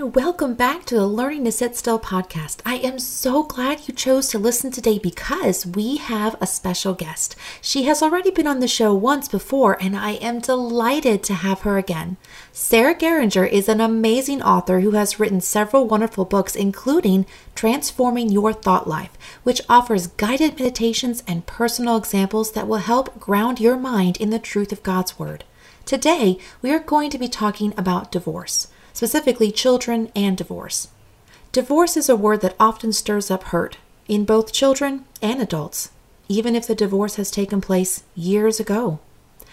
Welcome back to the Learning to Sit Still podcast. I am so glad you chose to listen today because we have a special guest. She has already been on the show once before, and I am delighted to have her again. Sarah Geringer is an amazing author who has written several wonderful books, including Transforming Your Thought Life, which offers guided meditations and personal examples that will help ground your mind in the truth of God's Word. Today, we are going to be talking about divorce specifically children and divorce. Divorce is a word that often stirs up hurt in both children and adults, even if the divorce has taken place years ago.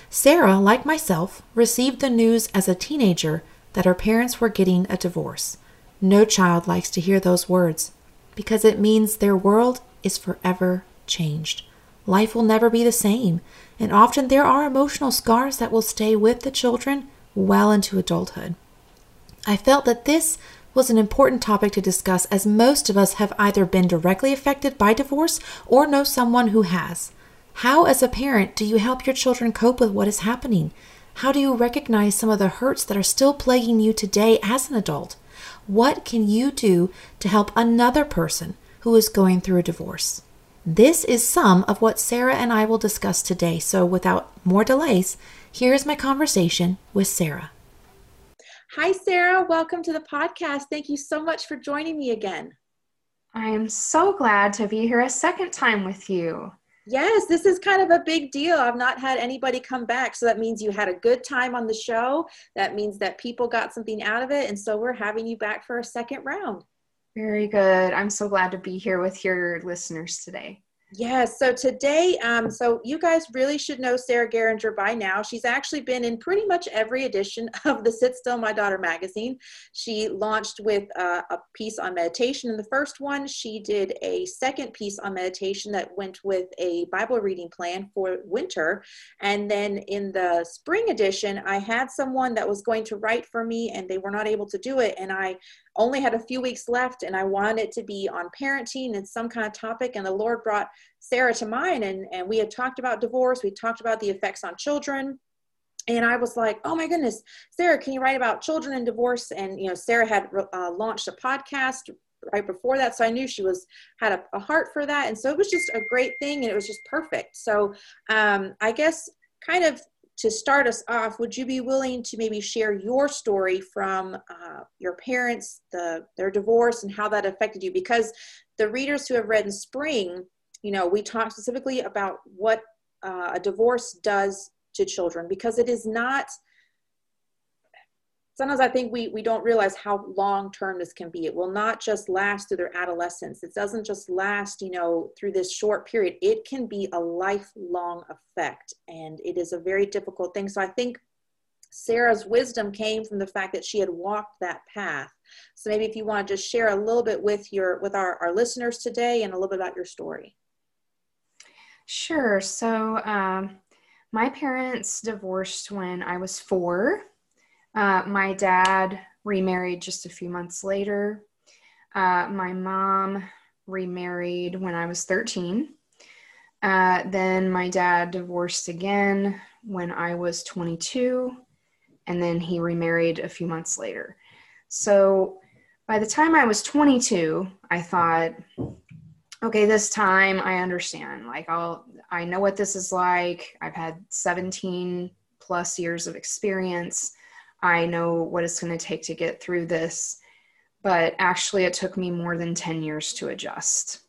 Sarah, like myself, received the news as a teenager that her parents were getting a divorce. No child likes to hear those words because it means their world is forever changed. Life will never be the same, and often there are emotional scars that will stay with the children well into adulthood. I felt that this was an important topic to discuss as most of us have either been directly affected by divorce or know someone who has. How, as a parent, do you help your children cope with what is happening? How do you recognize some of the hurts that are still plaguing you today as an adult? What can you do to help another person who is going through a divorce? This is some of what Sarah and I will discuss today. So, without more delays, here is my conversation with Sarah. Hi, Sarah. Welcome to the podcast. Thank you so much for joining me again. I am so glad to be here a second time with you. Yes, this is kind of a big deal. I've not had anybody come back. So that means you had a good time on the show. That means that people got something out of it. And so we're having you back for a second round. Very good. I'm so glad to be here with your listeners today. Yes. So today, um, so you guys really should know Sarah Geringer by now. She's actually been in pretty much every edition of the Sit Still My Daughter magazine. She launched with uh, a piece on meditation in the first one. She did a second piece on meditation that went with a Bible reading plan for winter. And then in the spring edition, I had someone that was going to write for me and they were not able to do it. And I only had a few weeks left and I wanted to be on parenting and some kind of topic. And the Lord brought Sarah to mind and, and we had talked about divorce. We talked about the effects on children. And I was like, oh my goodness, Sarah, can you write about children and divorce? And, you know, Sarah had uh, launched a podcast right before that. So I knew she was had a, a, heart for that. And so it was just a great thing and it was just perfect. So um, I guess kind of to start us off, would you be willing to maybe share your story from uh, your parents, the their divorce, and how that affected you? Because the readers who have read in spring, you know, we talked specifically about what uh, a divorce does to children because it is not sometimes I think we, we don't realize how long term this can be. It will not just last through their adolescence. It doesn't just last, you know, through this short period. It can be a lifelong effect. And it is a very difficult thing. So I think Sarah's wisdom came from the fact that she had walked that path. So maybe if you want to just share a little bit with your with our, our listeners today and a little bit about your story. Sure. So um, my parents divorced when I was four uh, my dad remarried just a few months later. Uh, my mom remarried when I was 13. Uh, then my dad divorced again when I was 22, and then he remarried a few months later. So by the time I was 22, I thought, okay, this time I understand. Like, I'll, I know what this is like. I've had 17 plus years of experience. I know what it's going to take to get through this. But actually, it took me more than 10 years to adjust.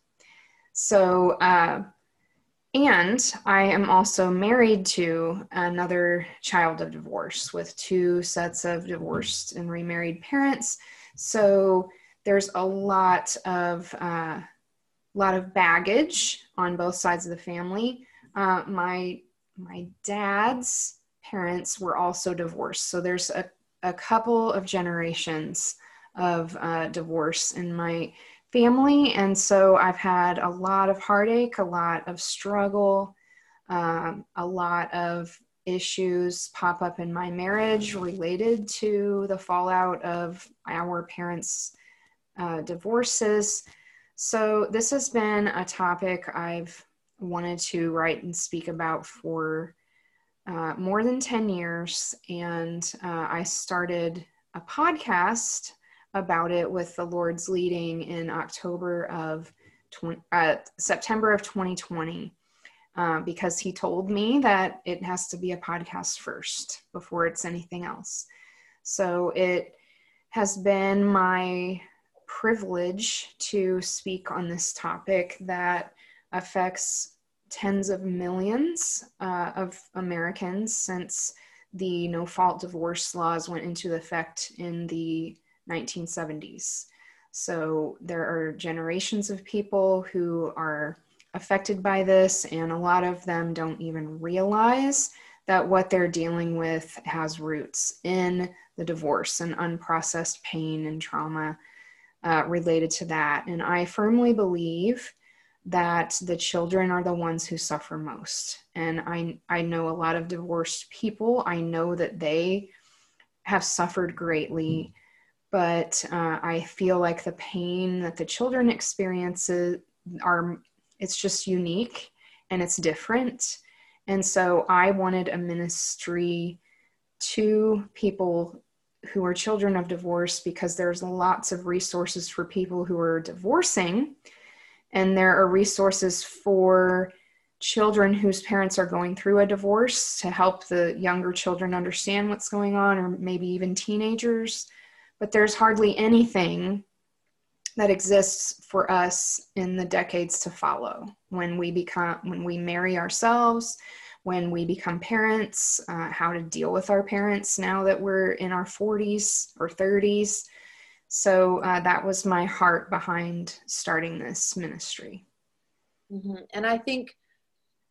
So, uh, and I am also married to another child of divorce with two sets of divorced and remarried parents. So there's a lot of uh, lot of baggage on both sides of the family. Uh, my my dad's parents were also divorced. So there's a, a couple of generations of uh, divorce in my family. And so I've had a lot of heartache, a lot of struggle, um, a lot of issues pop up in my marriage related to the fallout of our parents' uh, divorces. So, this has been a topic I've wanted to write and speak about for uh, more than 10 years, and uh, I started a podcast about it with the Lord's leading in October of 20, uh, September of 2020. Uh, because he told me that it has to be a podcast first before it's anything else. So it has been my privilege to speak on this topic that affects tens of millions uh, of Americans since the no fault divorce laws went into effect in the 1970s. So there are generations of people who are affected by this, and a lot of them don't even realize that what they're dealing with has roots in the divorce and unprocessed pain and trauma uh, related to that. And I firmly believe that the children are the ones who suffer most. And I, I know a lot of divorced people. I know that they have suffered greatly, but uh, I feel like the pain that the children experience are it's just unique and it's different. And so I wanted a ministry to people who are children of divorce because there's lots of resources for people who are divorcing and there are resources for children whose parents are going through a divorce to help the younger children understand what's going on or maybe even teenagers. But there's hardly anything that exists for us in the decades to follow. When we become when we marry ourselves when we become parents uh, how to deal with our parents now that we're in our 40s or 30s so uh, that was my heart behind starting this ministry mm-hmm. and i think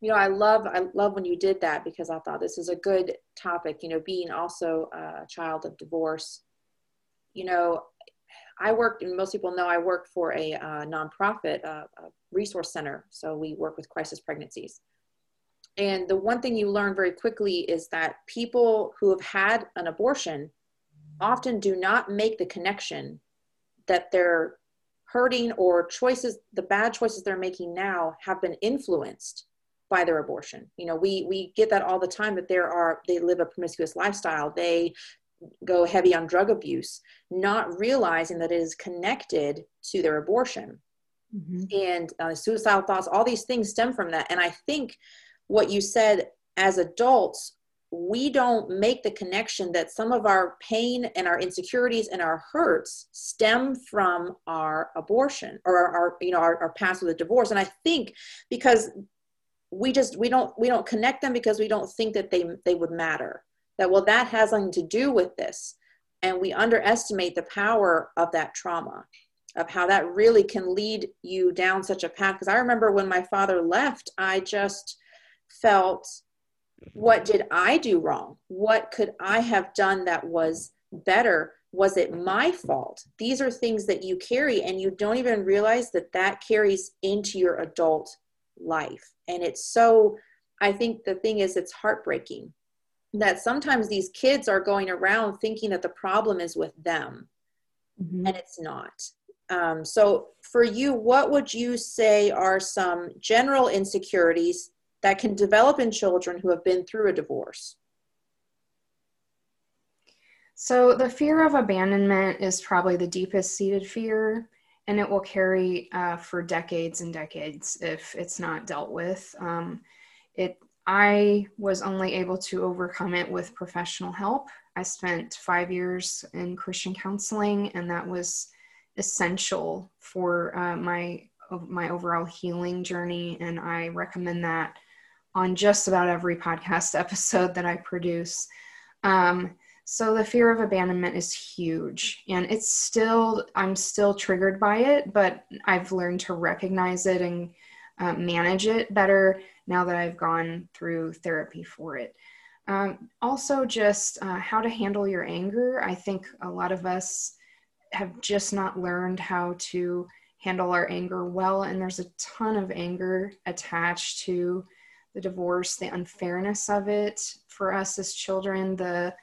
you know i love i love when you did that because i thought this is a good topic you know being also a child of divorce you know I worked, and most people know I work for a uh, nonprofit uh, a resource center. So we work with crisis pregnancies. And the one thing you learn very quickly is that people who have had an abortion often do not make the connection that they're hurting or choices, the bad choices they're making now have been influenced by their abortion. You know, we we get that all the time that there are they live a promiscuous lifestyle. They go heavy on drug abuse, not realizing that it is connected to their abortion. Mm-hmm. And uh, suicidal thoughts, all these things stem from that. And I think what you said as adults, we don't make the connection that some of our pain and our insecurities and our hurts stem from our abortion or our, our you know our, our past with a divorce. And i think because we just we don't we don't connect them because we don't think that they they would matter that well that has nothing to do with this. And we underestimate the power of that trauma of how that really can lead you down such a path. Because i remember when my father left i just felt what did i do wrong? What could i have done that was better? Was it my fault? These are things that you carry and you don't even realize that that carries into your adult life. And it's so i think the thing is it's heartbreaking that sometimes these kids are going around thinking that the problem is with them mm-hmm. and it's not. Um, so for you what would you say are some general insecurities that can develop in children who have been through a divorce so the fear of abandonment is probably the deepest seated fear and it will carry uh, for decades and decades if it's not dealt with um, it I was only able to overcome it with professional help. I spent five years in Christian counseling, and that was essential for uh, my my overall healing journey. And I recommend that on just about every podcast episode that I produce. Um, so the fear of abandonment is huge, and it's still I'm still triggered by it, but I've learned to recognize it and uh, manage it better now that I've gone through therapy for it. Um, also, just uh, how to handle your anger. I think a lot of us have just not learned how to handle our anger well, and there's a ton of anger attached to the divorce, the unfairness of it for us as children, the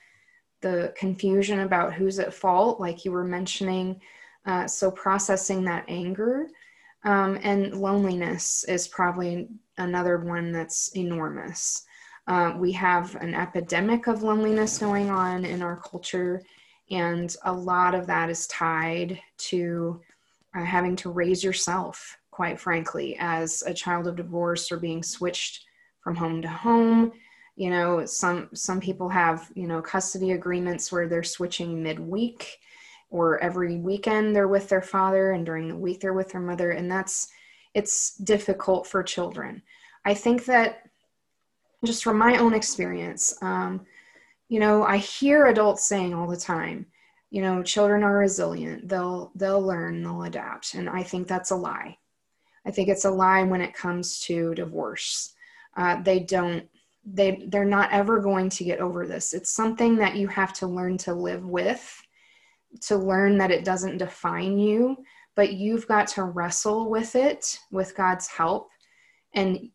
the confusion about who's at fault, like you were mentioning. Uh, so processing that anger um, and loneliness is probably another one that's enormous. Uh, we have an epidemic of loneliness going on in our culture, And a lot of that is tied to uh, having to raise yourself, quite frankly, as a child of divorce or being switched from home to home. You know, some some people have you know custody agreements where they're switching midweek, or every weekend they're with their father, and during the week they're with their mother, and that's it's difficult for children. I think that just from my own experience, um, you know, I hear adults saying all the time, you know, children are resilient. They'll they'll learn, they'll adapt, and I think that's a lie. I think it's a lie when it comes to divorce. Uh, they don't. They they're not ever going to get over this. It's something that you have to learn to live with, to learn that it doesn't define you, but you've got to wrestle with it with God's help, and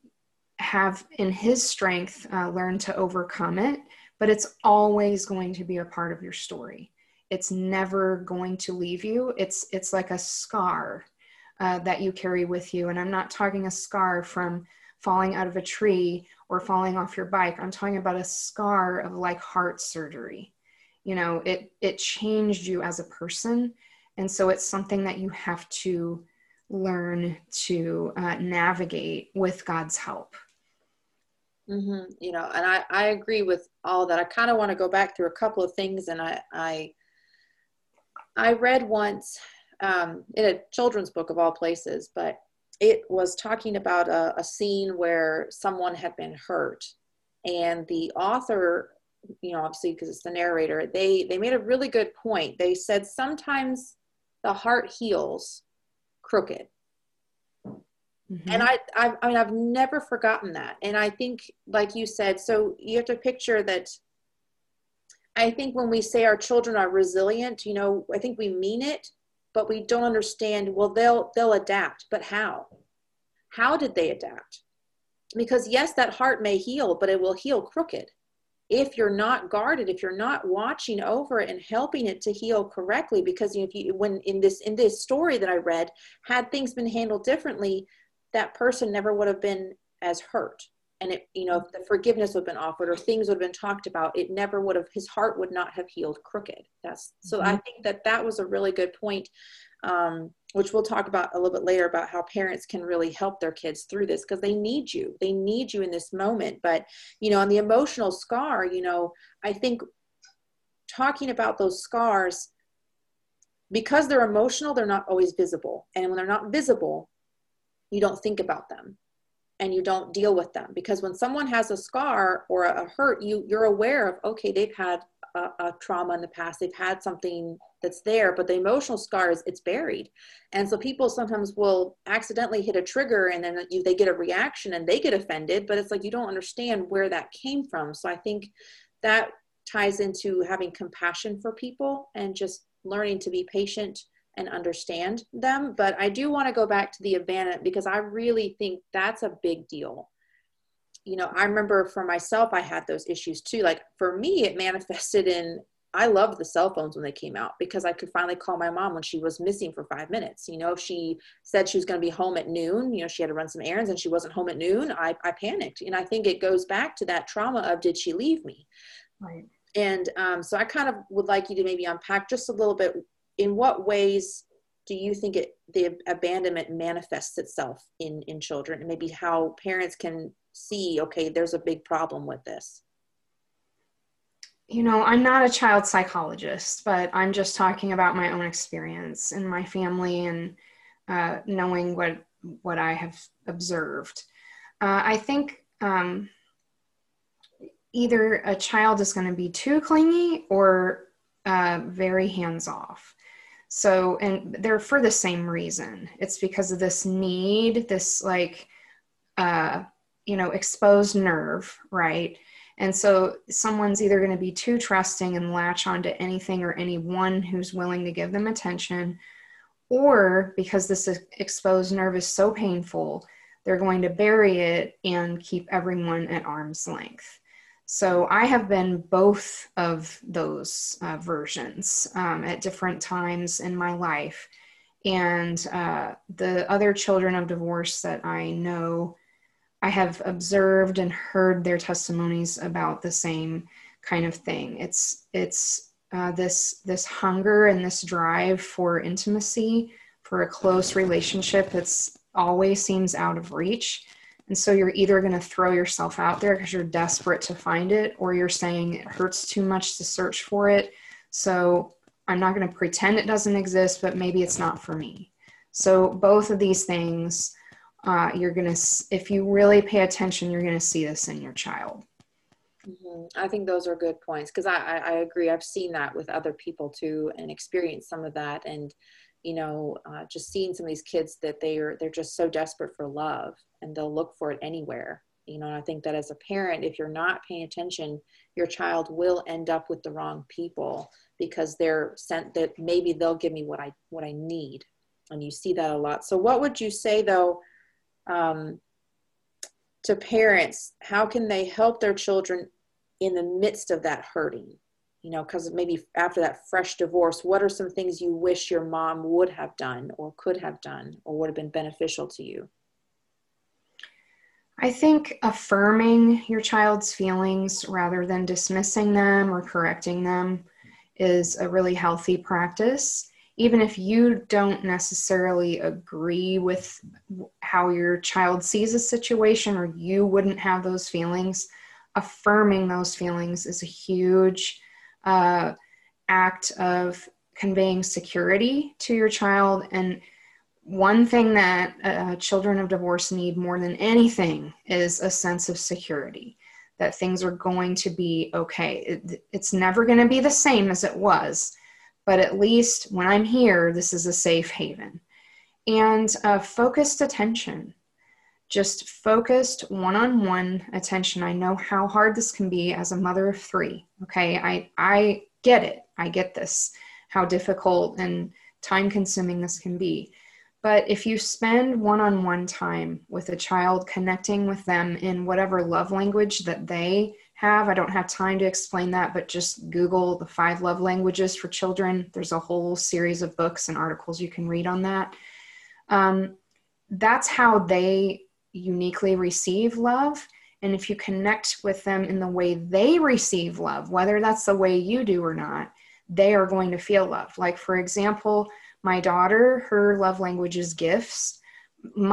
have in His strength uh, learn to overcome it but it's always going to be a part of your story it's never going to leave you it's it's like a scar uh, that you carry with you and i'm not talking a scar from falling out of a tree or falling off your bike i'm talking about a scar of like heart surgery you know it it changed you as a person and so it's something that you have to learn to uh, navigate with god's help Mm-hmm. You know, and I, I agree with all that. I kind of want to go back through a couple of things, and I I, I read once um, in a children's book of all places, but it was talking about a, a scene where someone had been hurt, and the author, you know, obviously because it's the narrator, they they made a really good point. They said sometimes the heart heals crooked Mm-hmm. And I, I, I mean, I've never forgotten that. And I think, like you said, so you have to picture that. I think when we say our children are resilient, you know, I think we mean it, but we don't understand. Well, they'll they'll adapt, but how? How did they adapt? Because yes, that heart may heal, but it will heal crooked if you're not guarded if you're not watching over it and helping it to heal correctly because if you when in this in this story that i read had things been handled differently that person never would have been as hurt and it you know if the forgiveness would have been offered or things would have been talked about it never would have his heart would not have healed crooked. That's so mm-hmm. i think that that was a really good point um, which we'll talk about a little bit later about how parents can really help their kids through this because they need you. They need you in this moment. But you know on the emotional scar you know i think talking about those scars because they're emotional they're not always visible. And when they're not visible you don't think about them and you don't deal with them. Because when someone has a scar or a hurt you you're aware of okay they've had a, a, trauma in the past. They've had something that's there but the emotional scars it's buried. And so people sometimes will accidentally hit a trigger and then you, they get a reaction and they get offended but it's like you don't understand where that came from. So i think that ties into having compassion for people and just learning to be patient and understand them. But I do want to go back to the abandonment because I really think that's a big deal. You know, I remember for myself, I had those issues too. Like for me, it manifested in I loved the cell phones when they came out because I could finally call my mom when she was missing for five minutes. You know, if she said she was going to be home at noon, you know, she had to run some errands and she wasn't home at noon, I, I panicked. And I think it goes back to that trauma of did she leave me? Right. And um, so I kind of would like you to maybe unpack just a little bit in what ways do you think it, the abandonment manifests itself in in children? And maybe how parents can see okay there's a big problem with this. You know i'm not a child psychologist but i'm just talking about my own experience and my family and uh, knowing what what i have observed. Uh, i think um, either a child is going to be too clingy or uh, very hands off so, and they're for the same reason. It's because of this need, this like, uh, you know, exposed nerve, right? And so someone's either going to be too trusting and latch onto anything or anyone who's willing to give them attention, or because this exposed nerve is so painful, they're going to bury it and keep everyone at arm's length. So I have been both of those uh, versions um, at different times in my life. And uh, the other children of divorce that I know, I have observed and heard their testimonies about the same kind of thing. It's it's uh, this this hunger and this drive for intimacy, for a close relationship that's always seems out of reach. And so you're either going to throw yourself out there because you're desperate to find it, or you're saying it hurts too much to search for it. So I'm not going to pretend it doesn't exist, but maybe it's not for me. So both of these things, uh, you're going to, if you really pay attention, you're going to see this in your child. Mm-hmm. I think those are good points because I, I, I, agree. I've seen that with other people too and experienced some of that. And, you know, uh, just seeing some of these kids that they are, they're just so desperate for love and they'll look for it anywhere. You know, I think that as a parent, if you're not paying attention, your child will end up with the wrong people because they're sent that maybe they'll give me what I, what I need. And you see that a lot. So what would you say though, um, to parents how can they help their children in the midst of that hurting you know because maybe after that fresh divorce what are some things you wish your mom would have done or could have done or would have been beneficial to you? I think affirming your child's feelings rather than dismissing them or correcting them is a really healthy practice. Even if you don't necessarily agree with how your child sees a situation or you wouldn't have those feelings, affirming those feelings is a huge uh, act of conveying security to your child. And one thing that uh, children of divorce need more than anything is a sense of security that things are going to be okay. It, it's never going to be the same as it was but at least when I'm here, this is a safe haven. And uh, focused attention, just focused one on one attention. I know how hard this can be as a mother of three. Okay, I, I get it. I get this, how difficult and time consuming this can be. But if you spend one on one time with a child, connecting with them in whatever love language that they have. I don't have time to explain that, but just Google the five love languages for children. There's a whole series of books and articles you can read on that. Um, that's how they uniquely receive love. And if you connect with them in the way they receive love, whether that's the way you do or not, they are going to feel love. Like, for example, my daughter, her love language is gifts.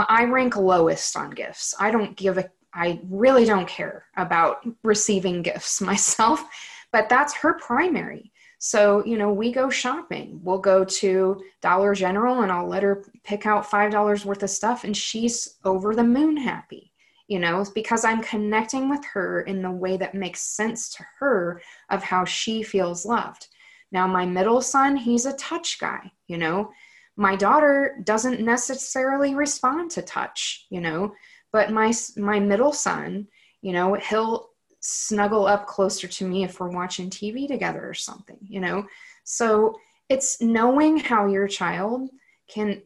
I rank lowest on gifts. I don't give a I really don't care about receiving gifts myself, but that's her primary. So, you know, we go shopping. We'll go to Dollar General and I'll let her pick out $5 worth of stuff and she's over the moon happy. You know, because I'm connecting with her in the way that makes sense to her of how she feels loved. Now, my middle son, he's a touch guy, you know. My daughter doesn't necessarily respond to touch, you know but my my middle son you know he'll snuggle up closer to me if we're watching tv together or something you know? So it's knowing how your child can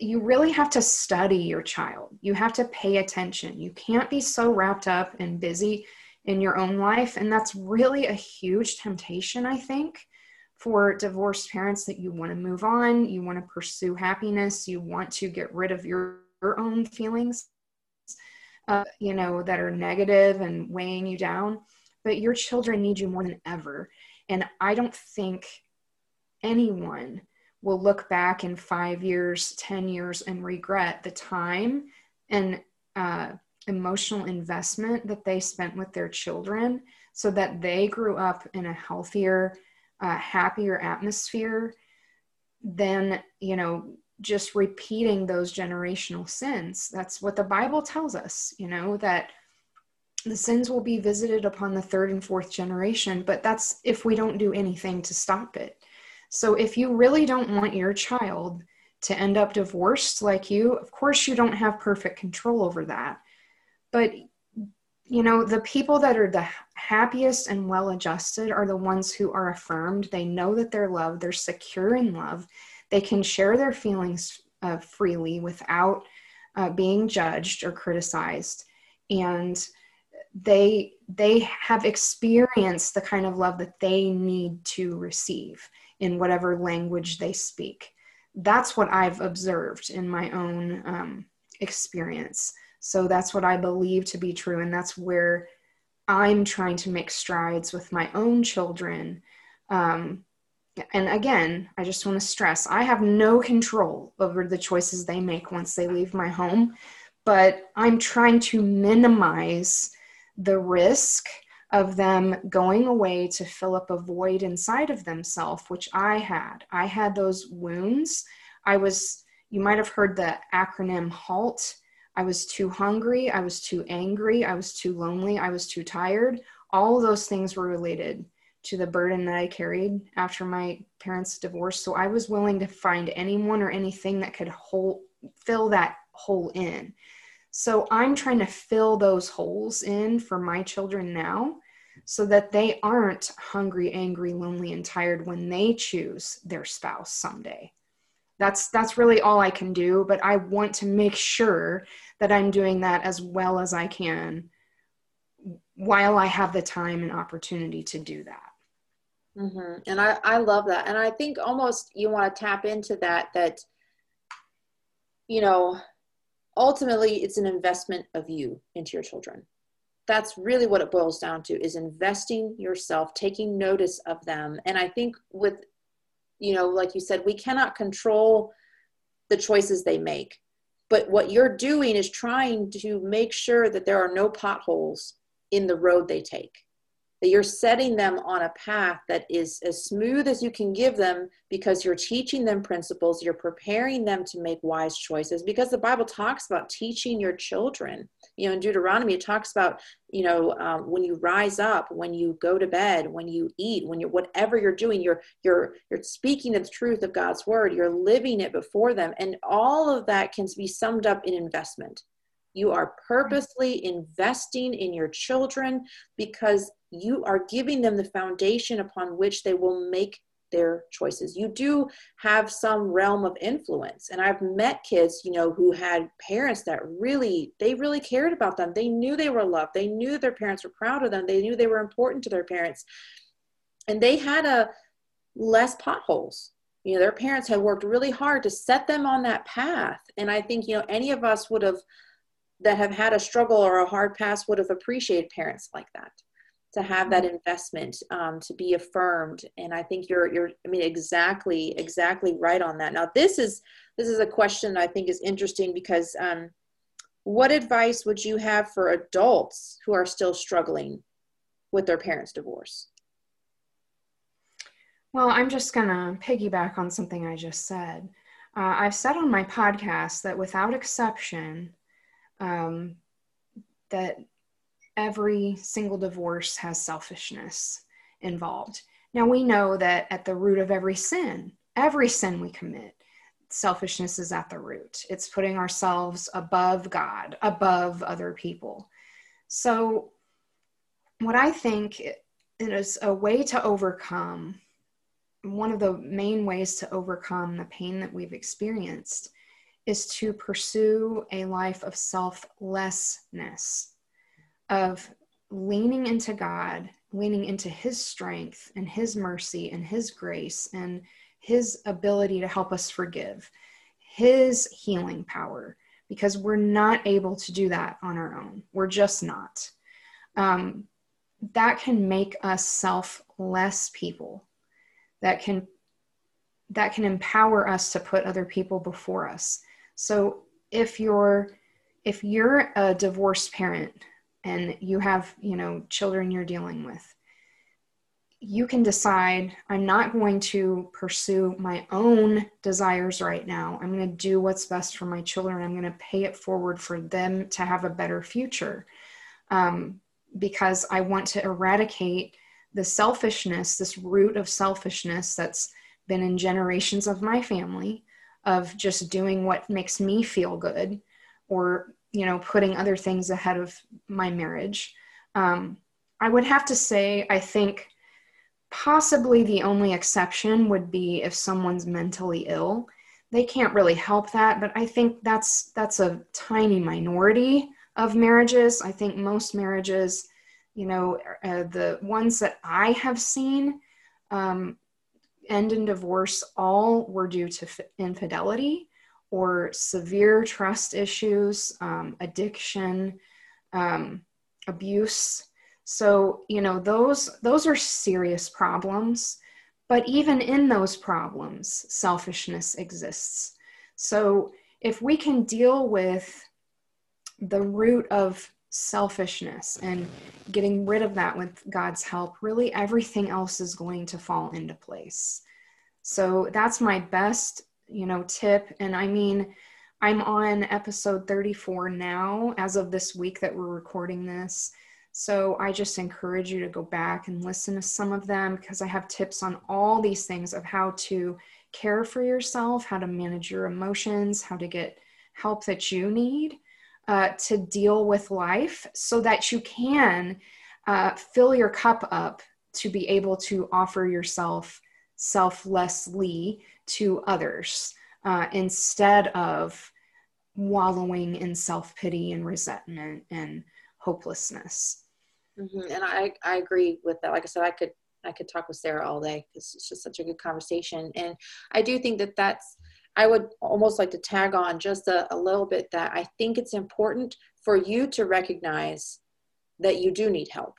you really have to study your child. You have to pay attention. You can't be so wrapped up and busy in your own life. And that's really a huge temptation i think for divorced parents that you want to move on you want to pursue happiness you want to get rid of your, your own feelings uh, you know, that are negative and weighing you down. But your children need you more than ever. And I don't think anyone will look back in five years, 10 years, and regret the time and uh, emotional investment that they spent with their children so that they grew up in a healthier, uh, happier atmosphere than, you know, just repeating those generational sins. That's what the Bible tells us, you know, that the sins will be visited upon the third and fourth generation, but that's if we don't do anything to stop it. So if you really don't want your child to end up divorced like you, of course you don't have perfect control over that. But you know, the people that are the happiest and well adjusted are the ones who are affirmed. They know that they're loved, they're secure in love, they can share their feelings uh, freely without uh, being judged or criticized. And they they have experienced the kind of love that they need to receive in whatever language they speak. That's what I've observed in my own um, experience. So that's what I believe to be true, and that's where I'm trying to make strides with my own children Um, and again, I just want to stress I have no control over the choices they make once they leave my home, but I'm trying to minimize the risk of them going away to fill up a void inside of themselves, which I had. I had those wounds. I was, you might have heard the acronym HALT. I was too hungry. I was too angry. I was too lonely. I was too tired. All those things were related to the burden that I carried after my parents' divorce. So I was willing to find anyone or anything that could hold, fill that hole in. So I'm trying to fill those holes in for my children now so that they aren't hungry, angry, lonely, and tired when they choose their spouse someday. That's that's really all I can do, but I want to make sure that I'm doing that as well as I can while I have the time and opportunity to do that. Mm-hmm. And I, I love that. And I think almost you want to tap into that, that, you know, ultimately it's an investment of you into your children. That's really what it boils down to is investing yourself, taking notice of them. And I think with, you know, like you said, we cannot control the choices they make. But what you're doing is trying to make sure that there are no potholes in the road they take that you're setting them on a path that is as smooth as you can give them because you're teaching them principles, you're preparing them to make wise choices because the Bible talks about teaching your children. You know, in Deuteronomy, it talks about, you know, um, when you rise up, when you go to bed, when you eat, when you're whatever you're doing, you're you're you're speaking the truth of God's word, you're living it before them, and all of that can be summed up in investment. You are purposely investing in your children because you are giving them the foundation upon which they will make their choices. You do have some realm of influence. And I've met kids, you know, who had parents that really, they really cared about them. They knew they were loved. They knew their parents were proud of them. They knew they were important to their parents. And they had a less potholes. You know, their parents had worked really hard to set them on that path. And I think, you know, any of us would have that have had a struggle or a hard past would have appreciated parents like that to have that investment um, to be affirmed. And i think you're you're i mean exactly exactly right on that. Now this is this is a question i think is interesting because um, what advice would you have for adults who are still struggling with their parents divorce? Well i'm just to piggyback on something i just said. Uh, i've said on my podcast that without exception um, that every single divorce has selfishness involved. Now we know that at the root of every sin, every sin we commit, selfishness is at the root. It's putting ourselves above God, above other people. So, what I think is a way to overcome, one of the main ways to overcome the pain that we've experienced is to pursue a life of selflessness of leaning into God, leaning into His strength and His mercy and His grace and His ability to help us forgive, His healing power, because we're not able to do that on our own. We're just not. Um, that can make us selfless people. That can that can empower us to put other people before us. So if you're if you're a divorced parent and you have you know children you're dealing with you can decide i'm not going to pursue my own desires right now. I'm going to do what's best for my children. I'm going to pay it forward for them to have a better future. Um, because i want to eradicate the selfishness this root of selfishness that's been in generations of my family of just doing what makes me feel good or you know putting other things ahead of my marriage. Um, i would have to say i think possibly the only exception would be if someone's mentally ill. They can't really help that but i think that's that's a tiny minority of marriages. I think most marriages you know uh, the ones that i have seen um, end in divorce all were due to f- infidelity or severe trust issues, um, addiction, um, abuse. So you know those those are serious problems. But even in those problems, selfishness exists. So if we can deal with the root of selfishness and getting rid of that with God's help, really everything else is going to fall into place. So that's my best, you know, tip. And I mean, I'm on episode 34 now, as of this week that we're recording this. So I just encourage you to go back and listen to some of them because I have tips on all these things of how to care for yourself, how to manage your emotions, how to get help that you need uh, to deal with life so that you can uh, fill your cup up to be able to offer yourself selflessly to others uh, instead of wallowing in self pity and resentment and hopelessness. Mm-hmm. And I, I agree with that. Like I said, I could I could talk with Sarah all day because it's just such a good conversation. And I do think that that's I would almost like to tag on just a, a little bit that I think it's important for you to recognize that you do need help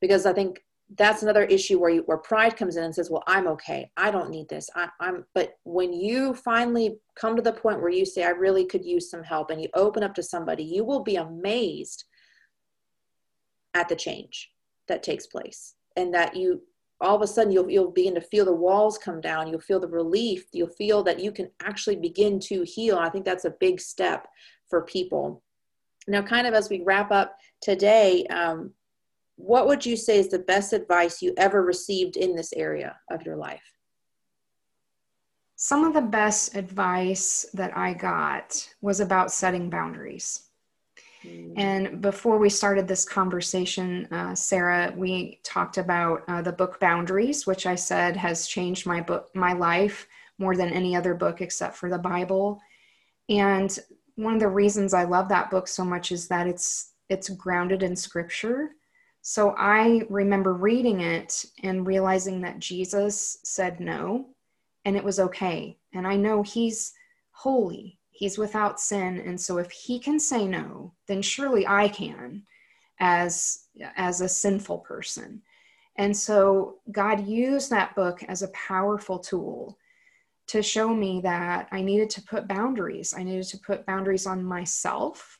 because I think that's another issue where you, where pride comes in and says, "Well, I'm okay. I don't need this. I, am But when you finally come to the point where you say, "I really could use some help," and you open up to somebody, you will be amazed at the change that takes place, and that you all of a sudden you'll you'll begin to feel the walls come down. You'll feel the relief. You'll feel that you can actually begin to heal. I think that's a big step for people. Now, kind of as we wrap up today. Um, what would you say is the best advice you ever received in this area of your life? Some of the best advice that I got was about setting boundaries. Mm. And before we started this conversation, uh, Sarah, we talked about uh, the book Boundaries, which I said has changed my book, my life more than any other book except for the Bible. And one of the reasons I love that book so much is that it's it's grounded in Scripture so I remember reading it and realizing that Jesus said no, and it was okay. And I know he's holy, he's without sin. And so if he can say no, then surely I can as, as a sinful person. And so God used that book as a powerful tool to show me that I needed to put boundaries. I needed to put boundaries on myself,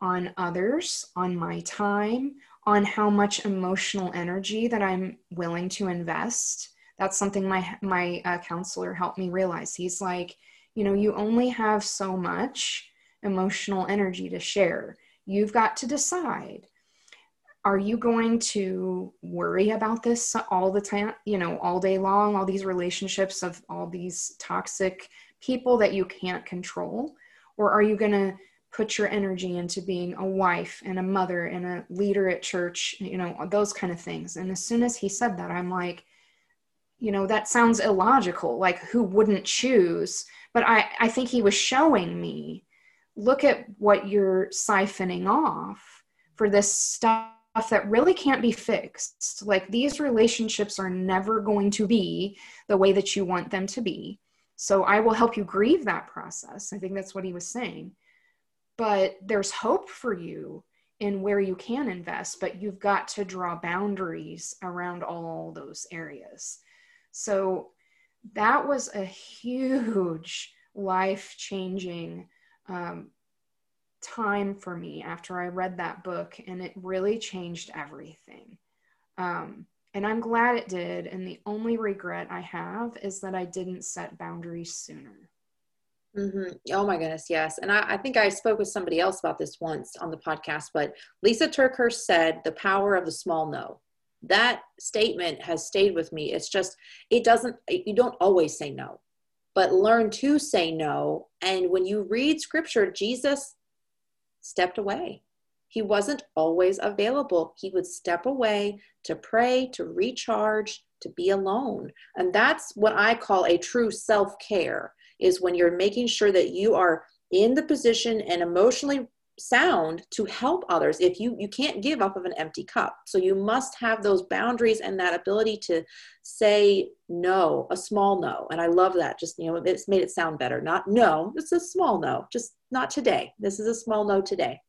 on others, on my time, on how much emotional energy that I'm willing to invest. That's something my my uh, counselor helped me realize. He's like, you know, you only have so much emotional energy to share. You've got to decide are you going to worry about this all the time you know all day long all these relationships of all these toxic people that you can't control or are you going to put your energy into being a wife and a mother and a leader at church, you know, those kind of things. And as soon as he said that, I'm like, you know, that sounds illogical. Like, who wouldn't choose? But I, I think he was showing me look at what you're siphoning off for this stuff that really can't be fixed. Like, these relationships are never going to be the way that you want them to be. So, I will help you grieve that process. I think that's what he was saying but there's hope for you in where you can invest, but you've got to draw boundaries around all those areas. So that was a huge life changing um, time for me after I read that book, and it really changed everything. Um, and I'm glad it did. And the only regret I have is that I didn't set boundaries sooner. Mm-hmm. Oh my goodness, yes. And I, I, think I spoke with somebody else about this once on the podcast, but Lisa TerKeurst said the power of the small no. That statement has stayed with me. It's just, it doesn't, you don't always say no, but learn to say no. And when you read scripture, Jesus stepped away. He wasn't always available. He would step away to pray, to recharge, to be alone. And that's what I call a true self care is when you're making sure that you are in the position and emotionally sound to help others. If you you can't give up of an empty cup. So you must have those boundaries and that ability to say no a small no. And i love that. Just you know it's made it sound better. Not no it's a small no. Just not today. This is a small no today.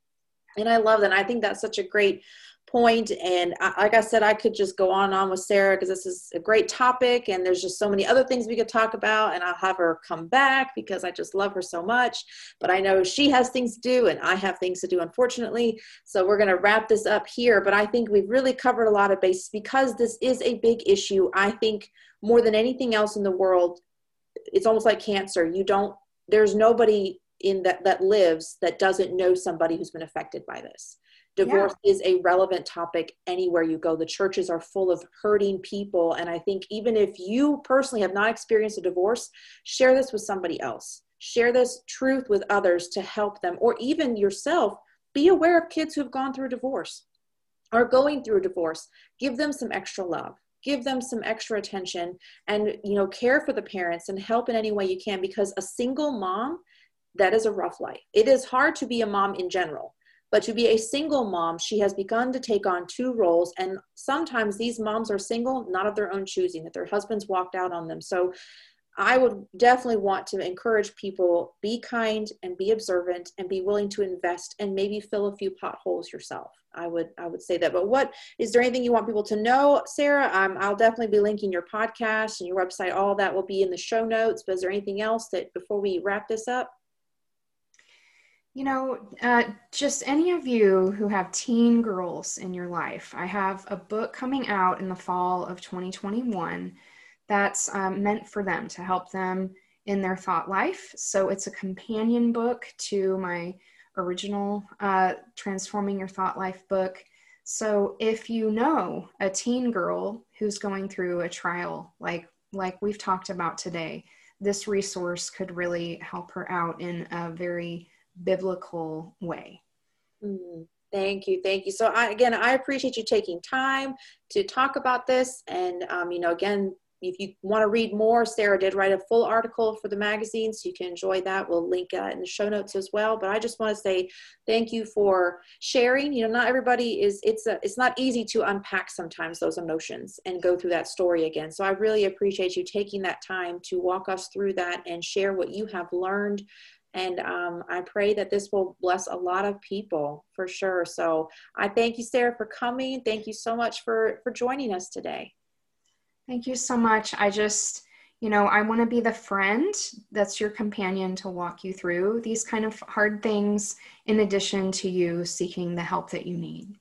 And i love that. And i think that's such a great point and I, like i said i could just go on and on with sarah because this is a great topic and there's just so many other things we could talk about and i'll have her come back because i just love her so much. But i know she has things to do and i have things to do unfortunately. So we're going to wrap this up here but i think we've really covered a lot of bases because this is a big issue i think more than anything else in the world. It's almost like cancer. You don't there's nobody in that that lives that doesn't know somebody who's been affected by this divorce yeah. is a relevant topic anywhere you go. The churches are full of hurting people. And i think even if you personally have not experienced a divorce share this with somebody else. Share this truth with others to help them or even yourself. Be aware of kids who've gone through a divorce are going through a divorce. Give them some extra love. Give them some extra attention and you know care for the parents and help in any way you can because a single mom that is a rough life. It is hard to be a mom in general but to be a single mom she has begun to take on two roles and sometimes these moms are single not of their own choosing that their husbands walked out on them so I would definitely want to encourage people be kind and be observant and be willing to invest and maybe fill a few potholes yourself. I would I would say that. But what is there anything you want people to know, Sarah? Um, I'll definitely be linking your podcast and your website. All that will be in the show notes. But is there anything else that before we wrap this up? You know, uh, just any of you who have teen girls in your life, I have a book coming out in the fall of 2021 that's um, meant for them to help them in their thought life. So it's a companion book to my original uh, Transforming Your Thought Life book. So if you know a teen girl who's going through a trial like like we've talked about today, this resource could really help her out in a very biblical way. Mm, thank you, thank you. So I, again, I appreciate you taking time to talk about this, and um, you know, again, if you want to read more, Sarah did write a full article for the magazine, so you can enjoy that. We'll link that in the show notes as well. But I just want to say thank you for sharing. You know, not everybody is. It's a, it's not easy to unpack sometimes those emotions and go through that story again. So I really appreciate you taking that time to walk us through that and share what you have learned. And um, I pray that this will bless a lot of people for sure. So I thank you, Sarah, for coming. Thank you so much for for joining us today. Thank you so much. I just, you know, I want to be the friend that's your companion to walk you through these kind of hard things in addition to you seeking the help that you need.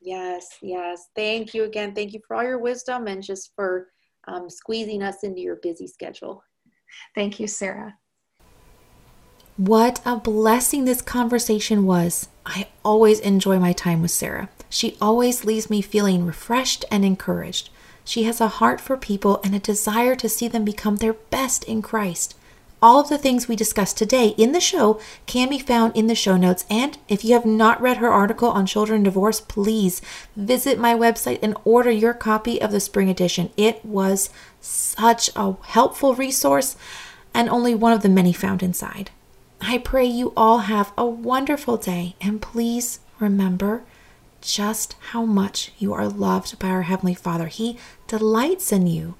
Yes, yes. Thank you again. Thank you for all your wisdom and just for um, squeezing us into your busy schedule. Thank you, Sarah. What a blessing this conversation was. I always enjoy my time with Sarah. She always leaves me feeling refreshed and encouraged. She has a heart for people and a desire to see them become their best in Christ. All of the things we discussed today in the show can be found in the show notes. And if you have not read her article on children divorce, please visit my website and order your copy of the spring edition. It was such a helpful resource and only one of the many found inside. I pray you all have a wonderful day and please remember just how much you are loved by our Heavenly Father. He delights in you,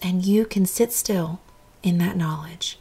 and you can sit still in that knowledge.